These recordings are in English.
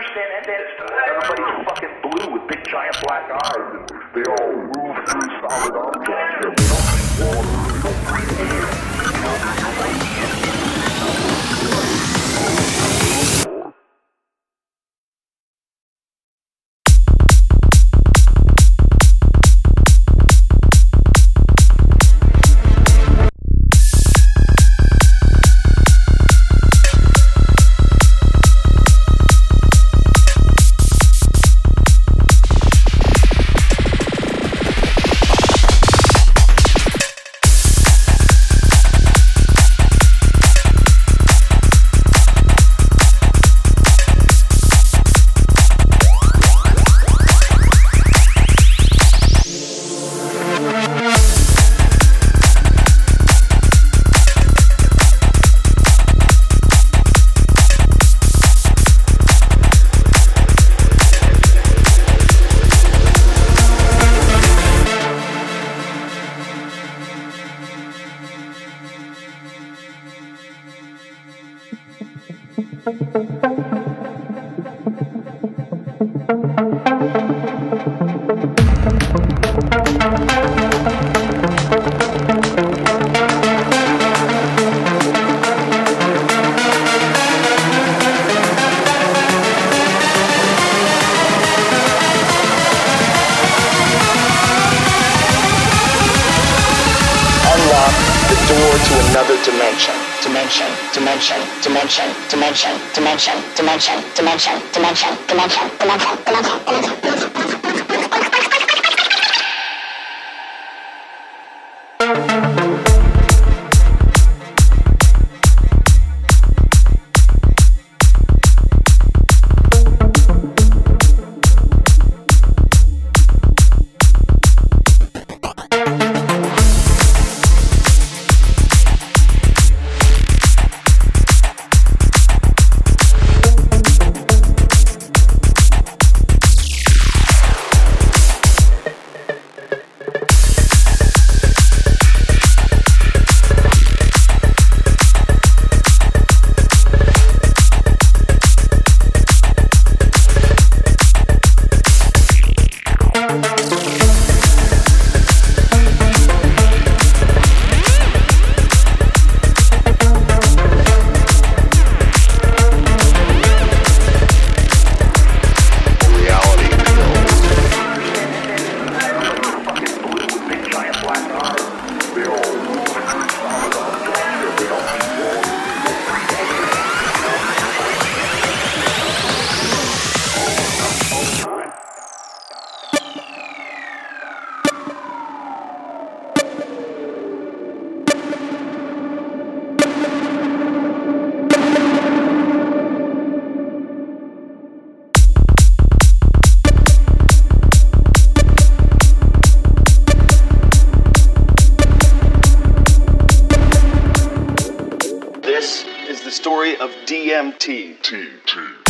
understand that? that everybody's fucking blue with big giant black eyes, and they all move through solid objects. They don't breathe water, they don't breathe air. Know, there's to another dimension. Dimension, dimension, dimension, dimension, dimension, dimension, dimension, dimension, dimension, dimension, dimension, dimension. Reality the story of DMT. T, T.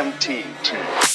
MTT.